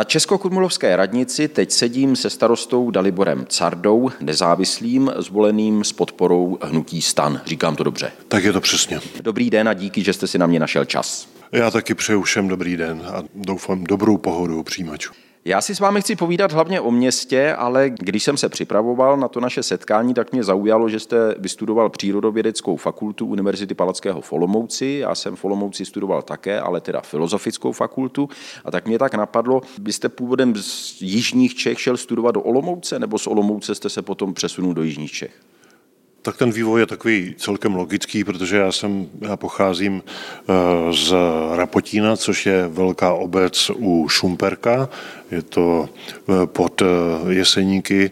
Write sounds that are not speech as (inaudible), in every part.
Na Českokrumlovské radnici teď sedím se starostou Daliborem Cardou, nezávislým, zvoleným s podporou hnutí stan. Říkám to dobře. Tak je to přesně. Dobrý den a díky, že jste si na mě našel čas. Já taky přeju všem dobrý den a doufám dobrou pohodu přijímačů. Já si s vámi chci povídat hlavně o městě, ale když jsem se připravoval na to naše setkání, tak mě zaujalo, že jste vystudoval přírodovědeckou fakultu Univerzity Palackého v Olomouci. Já jsem v Olomouci studoval také, ale teda filozofickou fakultu. A tak mě tak napadlo, byste původem z jižních Čech šel studovat do Olomouce, nebo z Olomouce jste se potom přesunul do jižních Čech? Tak ten vývoj je takový celkem logický, protože já jsem, já pocházím eh, z Rapotína, což je velká obec u Šumperka. Je to eh, pod eh, Jeseníky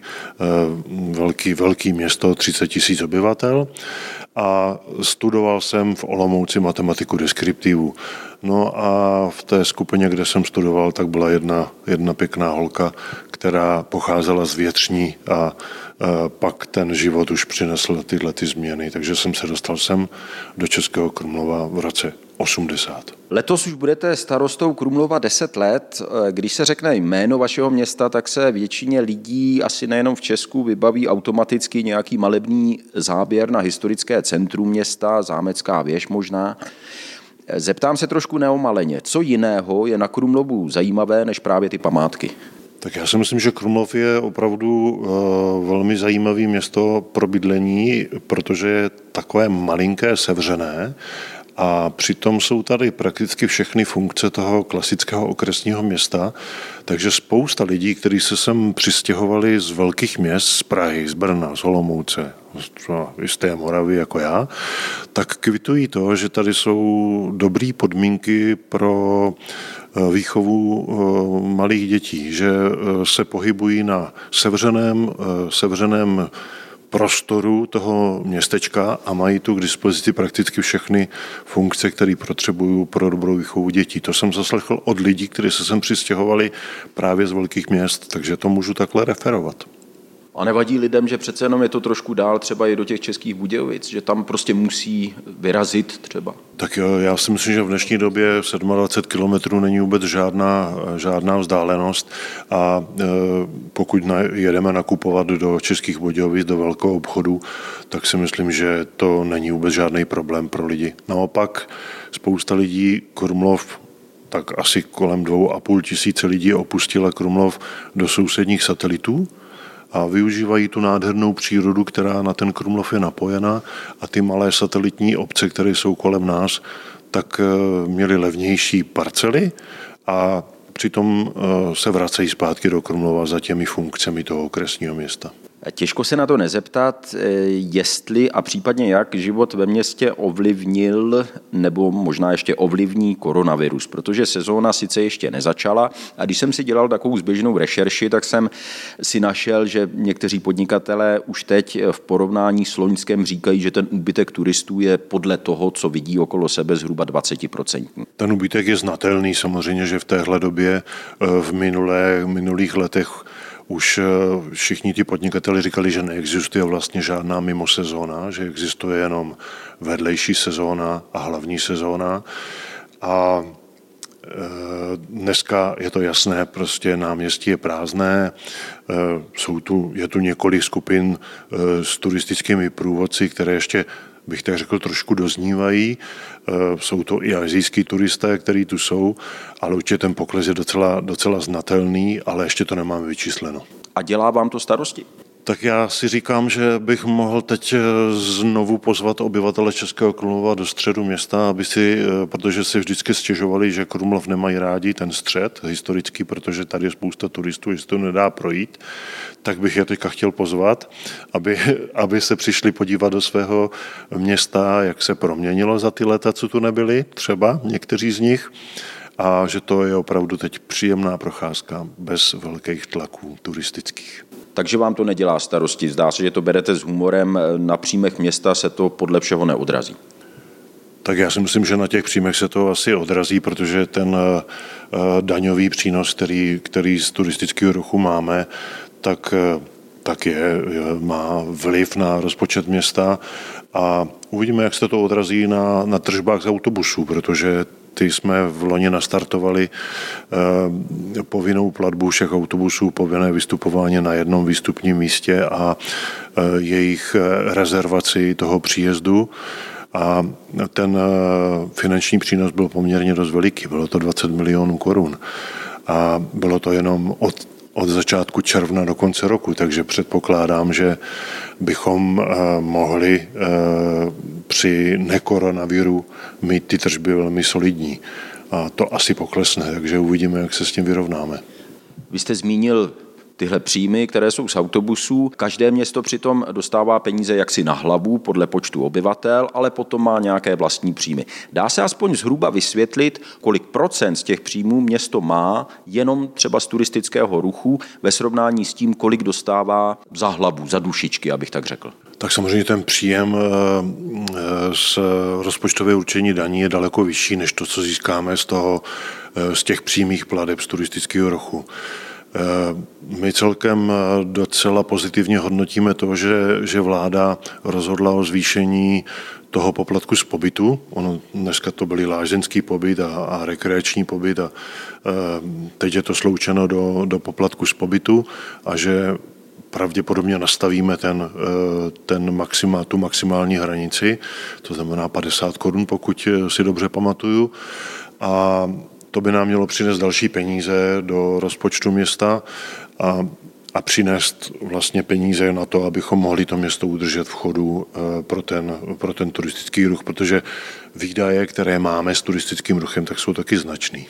velký, velký město, 30 tisíc obyvatel. A studoval jsem v Olomouci matematiku deskriptivu. No a v té skupině, kde jsem studoval, tak byla jedna, jedna pěkná holka, která pocházela z Větřní a pak ten život už přinesl tyhle ty změny, takže jsem se dostal sem do Českého Krumlova v roce 80. Letos už budete starostou Krumlova 10 let. Když se řekne jméno vašeho města, tak se většině lidí, asi nejenom v Česku, vybaví automaticky nějaký malebný záběr na historické centrum města, zámecká věž možná. Zeptám se trošku neomaleně, co jiného je na Krumlovu zajímavé než právě ty památky? Tak já si myslím, že Krumlov je opravdu eh, velmi zajímavé město pro bydlení, protože je takové malinké, sevřené a přitom jsou tady prakticky všechny funkce toho klasického okresního města, takže spousta lidí, kteří se sem přistěhovali z velkých měst, z Prahy, z Brna, z Olomouce, z té Moravy jako já, tak kvitují to, že tady jsou dobré podmínky pro Eh, výchovu eh, malých dětí, že eh, se pohybují na sevřeném, sevřeném prostoru toho městečka a mají tu k dispozici prakticky všechny funkce, které potřebují pro dobrou výchovu dětí. To jsem zaslechl od lidí, kteří se sem přistěhovali právě z velkých měst, takže to můžu takhle referovat. A nevadí lidem, že přece jenom je to trošku dál třeba i do těch českých Budějovic, že tam prostě musí vyrazit třeba? Tak jo, já si myslím, že v dnešní době 27 kilometrů není vůbec žádná, žádná vzdálenost a e, pokud jedeme nakupovat do českých Budějovic, do velkého obchodu, tak si myslím, že to není vůbec žádný problém pro lidi. Naopak spousta lidí Krumlov tak asi kolem dvou a půl tisíce lidí opustila Krumlov do sousedních satelitů, a využívají tu nádhernou přírodu, která na ten Krumlov je napojena a ty malé satelitní obce, které jsou kolem nás, tak eh, měly levnější parcely a přitom eh, se vracejí zpátky do Krumlova za těmi funkcemi toho okresního města. Těžko se na to nezeptat, eh, jestli a případně jak život ve městě ovlivnil nebo možná ještě ovlivní koronavirus, protože sezóna sice ještě nezačala a když jsem si dělal takovou zběžnou rešerši, tak jsem si našel, že někteří podnikatelé už teď v porovnání s Loňskem říkají, že ten úbytek turistů je podle toho, co vidí okolo sebe zhruba 20%. Ten úbytek je znatelný samozřejmě, že v téhle době eh, v minulé, minulých letech už eh, všichni ti podnikateli říkali, že neexistuje vlastně žádná mimo sezóna, že existuje jenom vedlejší sezóna a hlavní sezóna. A Dneska je to jasné, prostě náměstí je prázdné, eh, jsou tu, je tu několik skupin s turistickými průvodci, které ještě bych tak řekl, trošku doznívají. Jsou to i azijský turisté, kteří tu jsou, ale určitě ten pokles je docela, docela znatelný, ale ještě to nemáme vyčísleno. A dělá vám to starosti? Tak já si říkám, že bych mohl teď eh, znovu pozvat obyvatele Českého Krumlova do středu města, aby si, eh, protože si vždycky stěžovali, že Krumlov nemají rádi ten střed historický, protože tady je spousta turistů, jestli to nedá projít, tak bych je teďka chtěl pozvat, aby, (laughs) aby se přišli podívat do svého města, jak se proměnilo za ty leta, co tu nebyli, třeba někteří z nich, a že to je opravdu teď příjemná procházka bez velkých tlaků turistických. Takže vám to nedělá starosti. Zdá se, že to berete s humorem. Na příjmech města se to podle všeho neodrazí. Tak já si myslím, že na těch příjmech se to asi odrazí, protože ten eh, daňový přínos, který, který z turistického ruchu máme, tak, eh, tak je, má vliv na rozpočet města a uvidíme, jak se to odrazí na, na tržbách z autobusů, protože ty jsme v loni nastartovali povinnou platbu všech autobusů, povinné vystupování na jednom výstupním místě a jejich rezervaci toho příjezdu. A ten finanční přínos byl poměrně dost veliký, bylo to 20 milionů korun. A bylo to jenom od od začátku června do konce roku, takže předpokládám, že bychom eh, mohli eh, při nekoronaviru mít ty tržby velmi solidní. A to asi poklesne, takže uvidíme, jak se s tím vyrovnáme. Vy jste zmínil tyhle příjmy, které jsou z autobusů. Každé město přitom dostává peníze jaksi na hlavu podle počtu obyvatel, ale potom má nějaké vlastní příjmy. Dá se aspoň zhruba vysvětlit, kolik procent z těch příjmů město má jenom třeba z turistického ruchu ve srovnání s tím, kolik dostává za hlavu, za dušičky, abych tak řekl. Tak samozřejmě ten příjem eh, eh, z rozpočtové určení daní je daleko vyšší než to, co získáme z, toho, eh, z těch přímých pladeb z turistického ruchu. Eh, my celkem eh, docela pozitivně hodnotíme to, že, že vláda rozhodla o zvýšení toho poplatku z pobytu. Ono dneska to byly lázeňský pobyt a, a rekreační pobyt a e, teď je to sloučeno do, do poplatku z pobytu a že pravděpodobně nastavíme ten, ten maxima, tu maximální hranici, to znamená 50 korun, pokud si dobře pamatuju. A to by nám mělo přinést další peníze do rozpočtu města a, a přinést vlastně peníze na to, abychom mohli to město udržet v chodu eh, pro ten, pro ten turistický ruch, protože výdaje, které máme s turistickým ruchem, tak jsou taky značný.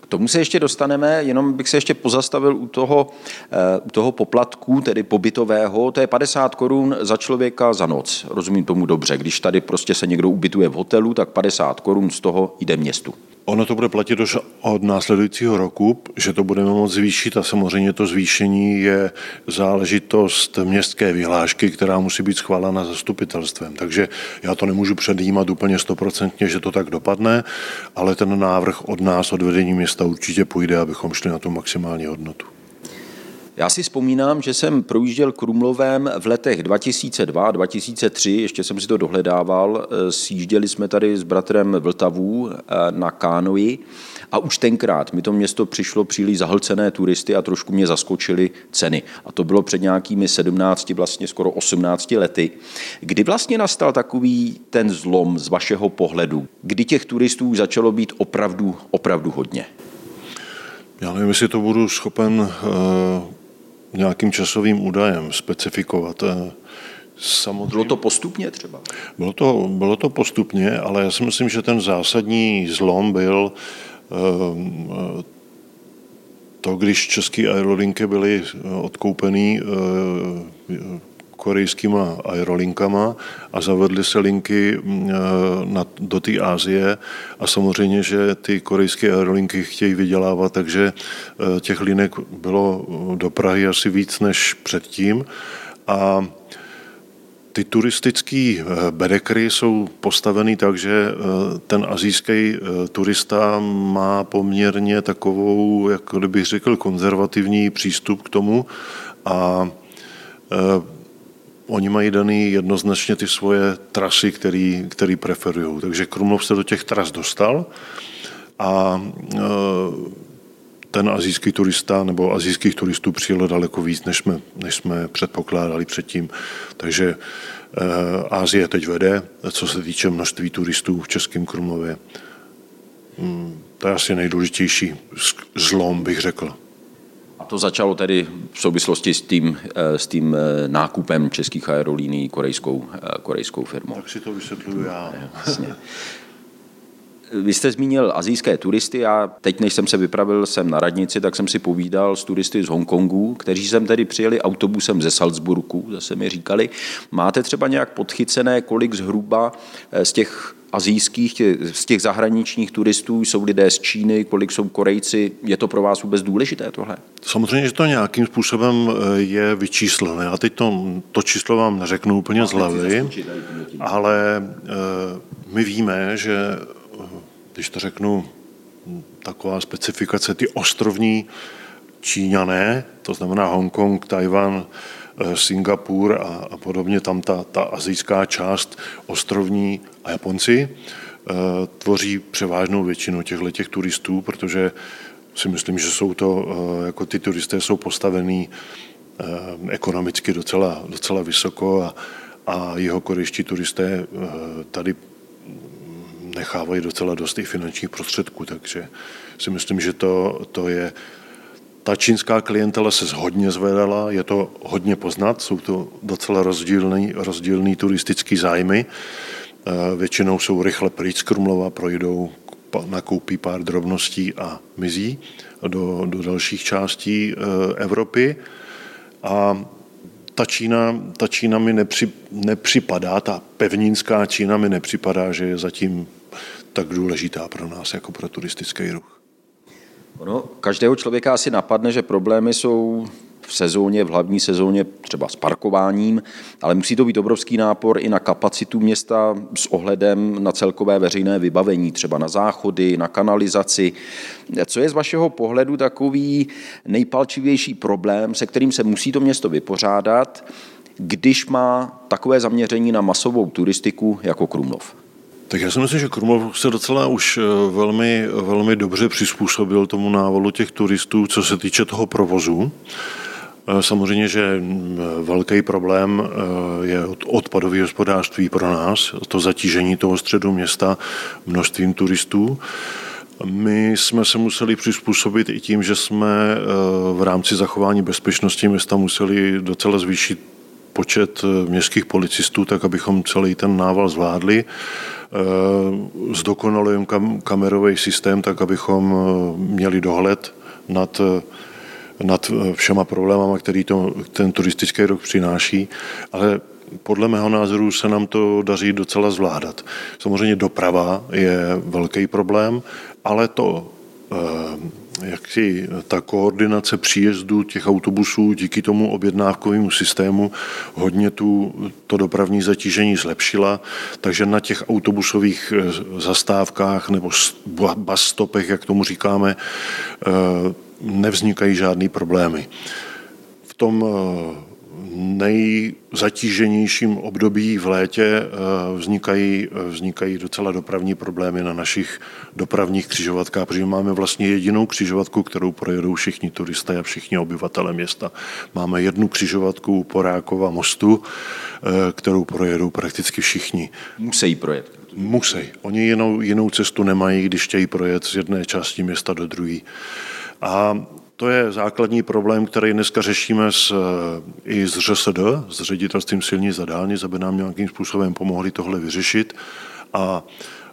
K tomu se ještě dostaneme, jenom bych se ještě pozastavil u toho, eh, u toho poplatku, tedy pobytového, to je 50 korun za člověka za noc. Rozumím tomu dobře. Když tady prostě se někdo ubytuje v hotelu, tak 50 korun z toho jde městu. Ono to bude platit už od následujícího roku, že to budeme moct zvýšit a samozřejmě to zvýšení je záležitost městské vyhlášky, která musí být schválena zastupitelstvem. Takže já to nemůžu předjímat úplně stoprocentně, že to tak dopadne, ale ten návrh od nás, od vedení města určitě půjde, abychom šli na tu maximální hodnotu. Já si vzpomínám, že jsem projížděl Krumlovem v letech 2002 a 2003, ještě jsem si to dohledával, eh, sjížděli jsme tady s bratrem Vltavu eh, na Kánoji a už tenkrát mi to město přišlo příliš zahlcené turisty a trošku mě zaskočily ceny. A to bylo před nějakými 17, vlastně skoro 18 lety. Kdy vlastně nastal takový ten zlom z vašeho pohledu? Kdy těch turistů začalo být opravdu, opravdu hodně? Já nevím, jestli to budu schopen uh nějakým časovým údajem specifikovat. Eh, samozřejmě, bylo to postupně třeba? Bylo to, bylo to postupně, ale já si myslím, že ten zásadní zlom byl eh, to, když české aerolinky byly eh, odkoupeny korejskýma aerolinkama a zavedly se linky mm, na, do té Ázie a samozřejmě, že ty korejské aerolinky chtějí vydělávat, takže těch linek bylo do Prahy asi víc než předtím. A ty turistické bedekry jsou postaveny tak, že ten azijský turista má poměrně takovou, jak bych řekl, konzervativní přístup k tomu. A Oni mají daný jednoznačně ty svoje trasy, který, který preferují. Takže Krumlov se do těch tras dostal a e, ten azijský turista nebo azijských turistů přijelo daleko víc, než jsme, než jsme předpokládali předtím. Takže e, Ázie teď vede, co se týče množství turistů v Českém Krumlově. Hmm, to je asi nejdůležitější zlom, bych řekl to začalo tedy v souvislosti s tím, eh, s tím eh, nákupem českých aerolíní korejskou, eh, korejskou firmou. Tak si to vysvětluju já. Jasně. Vy jste zmínil azijské turisty. Já teď, než jsem se vypravil sem na radnici, tak jsem si povídal s turisty z Hongkongu, kteří sem tedy přijeli autobusem ze Salzburgu, zase mi říkali. Máte třeba nějak podchycené, kolik zhruba z těch azijských, z těch zahraničních turistů jsou lidé z Číny, kolik jsou Korejci. Je to pro vás vůbec důležité tohle? Samozřejmě, že to nějakým způsobem eh, je vyčíslené. Já teď to, to číslo vám neřeknu úplně z hlavy, ale eh, my víme, že eh, když to řeknu, taková specifikace, ty ostrovní Číňané, to znamená Hongkong, Tajvan, Singapur a, a podobně, tam ta, ta azijská část ostrovní a Japonci, tvoří převážnou většinu těchto těch turistů, protože si myslím, že jsou to, jako ty turisté jsou postavený ekonomicky docela, docela vysoko a, a jeho korejští turisté tady nechávají docela dost i finančních prostředků, takže si myslím, že to, to je ta čínská klientela se hodně zvedala, je to hodně poznat, jsou to docela rozdílný, rozdílný turistický zájmy. Eh, většinou jsou rychle pryč z Krumlova, projdou, nakoupí pár drobností a mizí do, do dalších částí eh, Evropy. A ta Čína, ta Čína mi nepři, nepřipadá, ta pevninská Čína mi nepřipadá, že je zatím tak důležitá pro nás jako pro turistický ruch. Ono, každého člověka asi napadne, že problémy jsou v sezóně, v hlavní sezóně třeba s parkováním, ale musí to být obrovský nápor i na kapacitu města s ohledem na celkové veřejné vybavení, třeba na záchody, na kanalizaci. Co je z vašeho pohledu takový nejpalčivější problém, se kterým se musí to město vypořádat, když má takové zaměření na masovou turistiku jako Krumlov? Tak já si myslím, že Krumlov se docela už eh, velmi, velmi dobře přizpůsobil tomu návalu těch turistů, co se týče toho provozu. Eh, samozřejmě, že mm, velký problém eh, je odpadové hospodářství pro nás, to zatížení toho středu města množstvím turistů. My jsme se museli přizpůsobit i tím, že jsme v rámci zachování bezpečnosti města museli docela zvýšit počet městských policistů, tak abychom celý ten nával zvládli. Eh, zdokonalujeme kam, kamerový systém tak, abychom eh, měli dohled nad, eh, nad všema problémama, který to, ten turistický rok přináší, ale podle mého názoru se nám to daří docela zvládat. Samozřejmě doprava je velký problém, ale to jak si ta koordinace příjezdu těch autobusů díky tomu objednávkovému systému hodně tu, to dopravní zatížení zlepšila, takže na těch autobusových eh, zastávkách nebo bus stopech, jak tomu říkáme, eh, nevznikají žádné problémy. V tom eh, nejzatíženějším období v létě eh, vznikají, eh, vznikají docela dopravní problémy na našich dopravních křižovatkách, protože máme vlastně jedinou křižovatku, kterou projedou všichni turisté a všichni obyvatele města. Máme jednu křižovatku u Porákova mostu, eh, kterou projedou prakticky všichni. Musí projet. Musí. Oni jinou, jinou cestu nemají, když chtějí projet z jedné části města do druhé. A to je základní problém, který dneska řešíme s, eh, i s ŘSD, s ředitelstvím silnic a dálnic, aby nám nějakým způsobem pomohli tohle vyřešit a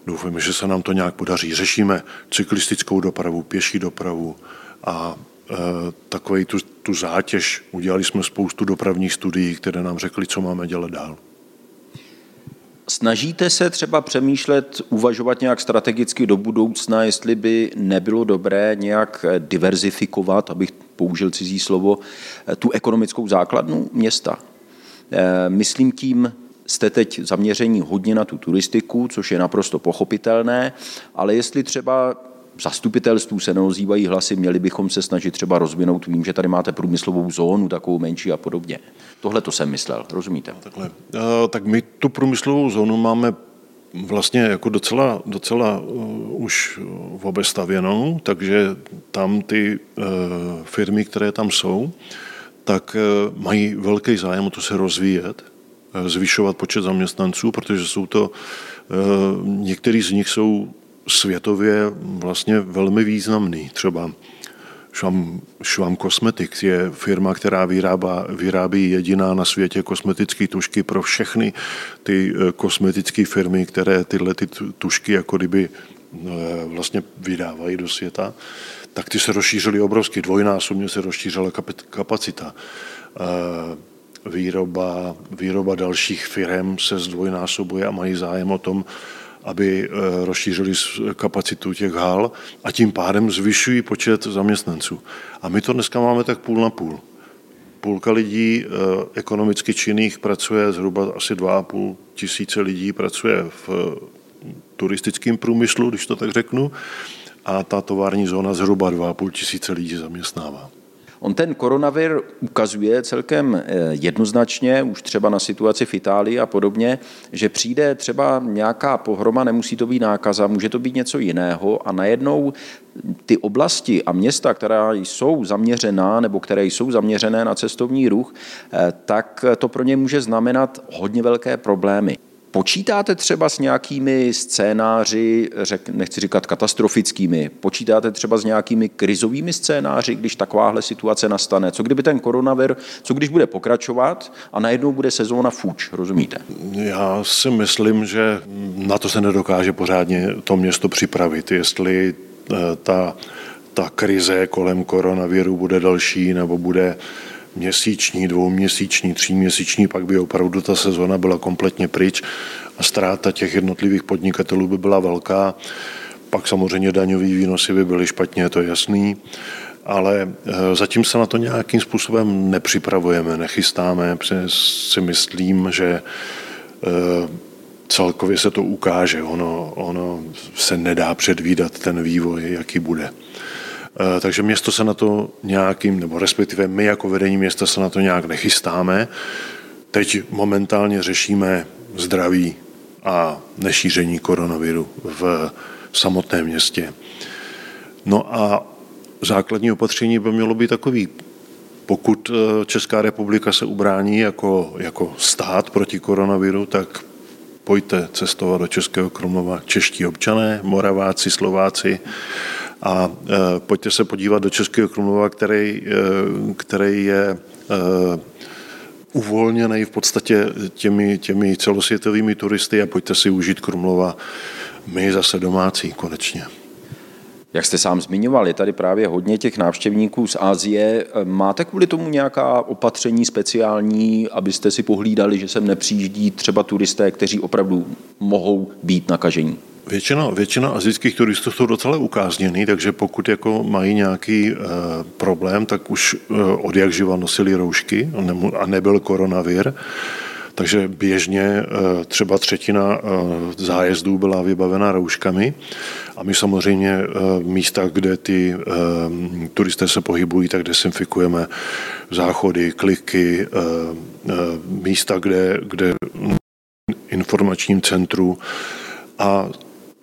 doufáme, že se nám to nějak podaří. Řešíme cyklistickou dopravu, pěší dopravu a e, takový tu, tu zátěž. Udělali jsme spoustu dopravních studií, které nám řekly, co máme dělat dál. Snažíte se třeba přemýšlet, uvažovat nějak strategicky do budoucna, jestli by nebylo dobré nějak diverzifikovat, abych použil cizí slovo, tu ekonomickou základnu města? Eh, myslím tím, jste teď zaměření hodně na tu turistiku, což je naprosto pochopitelné, ale jestli třeba zastupitelstvu se neozývají hlasy, měli bychom se snažit třeba rozvinout, vím, že tady máte průmyslovou zónu, takovou menší a podobně. Tohle to jsem myslel, rozumíte? Takhle. Tak my tu průmyslovou zónu máme vlastně jako docela, docela uh, už obestavěnou, takže tam ty uh, firmy, které tam jsou, tak uh, mají velký zájem o to se rozvíjet, uh, zvyšovat počet zaměstnanců, protože jsou to, uh, některý z nich jsou světově vlastně velmi významný. Třeba Schwam, Schwam Cosmetics je firma, která vyrábá, vyrábí jediná na světě kosmetické tušky pro všechny ty eh, kosmetické firmy, které tyhle ty tušky jako kdyby eh, vlastně vydávají do světa, tak ty se rozšířily obrovsky, dvojnásobně se rozšířila kapacita. Eh, výroba, výroba dalších firm se zdvojnásobuje a mají zájem o tom, aby eh, rozšířili kapacitu těch hal a tím pádem zvyšují počet zaměstnanců. A my to dneska máme tak půl na půl. Půlka lidí eh, ekonomicky činných pracuje, zhruba asi 2,5 tisíce lidí pracuje v eh, turistickém průmyslu, když to tak řeknu, a ta tovární zóna zhruba 2,5 tisíce lidí zaměstnává. On ten koronavir ukazuje celkem eh, jednoznačně, už třeba na situaci v Itálii a podobně, že přijde třeba nějaká pohroma, nemusí to být nákaza, může to být něco jiného a najednou ty oblasti a města, která jsou zaměřená nebo které jsou zaměřené na cestovní ruch, eh, tak to pro ně může znamenat hodně velké problémy. Počítáte třeba s nějakými scénáři, řek, nechci říkat katastrofickými, počítáte třeba s nějakými krizovými scénáři, když takováhle situace nastane? Co kdyby ten koronavir, co když bude pokračovat a najednou bude sezóna fuč, rozumíte? Já si myslím, že na to se nedokáže pořádně to město připravit, jestli eh, ta, ta krize kolem koronaviru bude další nebo bude měsíční, dvouměsíční, tříměsíční, pak by opravdu ta sezona byla kompletně pryč a ztráta těch jednotlivých podnikatelů by byla velká. Pak samozřejmě daňový výnosy by byly špatně, to je jasný, ale eh, zatím se na to nějakým způsobem nepřipravujeme, nechystáme, si myslím, že eh, celkově se to ukáže. Ono, ono se nedá předvídat ten vývoj, jaký bude. Eh, takže město se na to nějakým, nebo respektive my jako vedení města se na to nějak nechystáme. Teď momentálně řešíme zdraví a nešíření koronaviru v samotném městě. No a základní opatření by mělo být takový, pokud eh, Česká republika se ubrání jako, jako stát proti koronaviru, tak pojďte cestovat do Českého Krumlova čeští občané, Moraváci, Slováci, a e, pojďte se podívat do Českého Krumlova, který, e, který je e, uvolněný v podstatě těmi, těmi celosvětovými turisty a pojďte si užít Krumlova. My zase domácí konečně. Jak jste sám zmiňoval, je tady právě hodně těch návštěvníků z Asie. Máte kvůli tomu nějaká opatření speciální, abyste si pohlídali, že sem nepřijíždí třeba turisté, kteří opravdu mohou být nakažení? Většina, většina azijských turistů jsou docela ukázněný, takže pokud jako mají nějaký e, problém, tak už e, od jak živa nosili roušky a nebyl koronavir. Takže běžně e, třeba třetina zájezdů byla vybavena rouškami a my samozřejmě místa, kde ty turisté se pohybují, tak desinfikujeme záchody, kliky, místa, kde, kde informačním centru a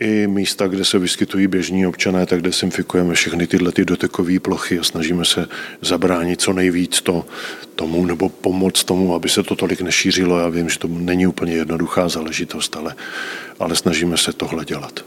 i místa, kde se vyskytují běžní občané, tak desinfikujeme všechny tyhle ty dotekové plochy a snažíme se zabránit co nejvíc to, tomu nebo pomoct tomu, aby se to tolik nešířilo. Já vím, že to není úplně jednoduchá záležitost, ale, ale snažíme se tohle dělat.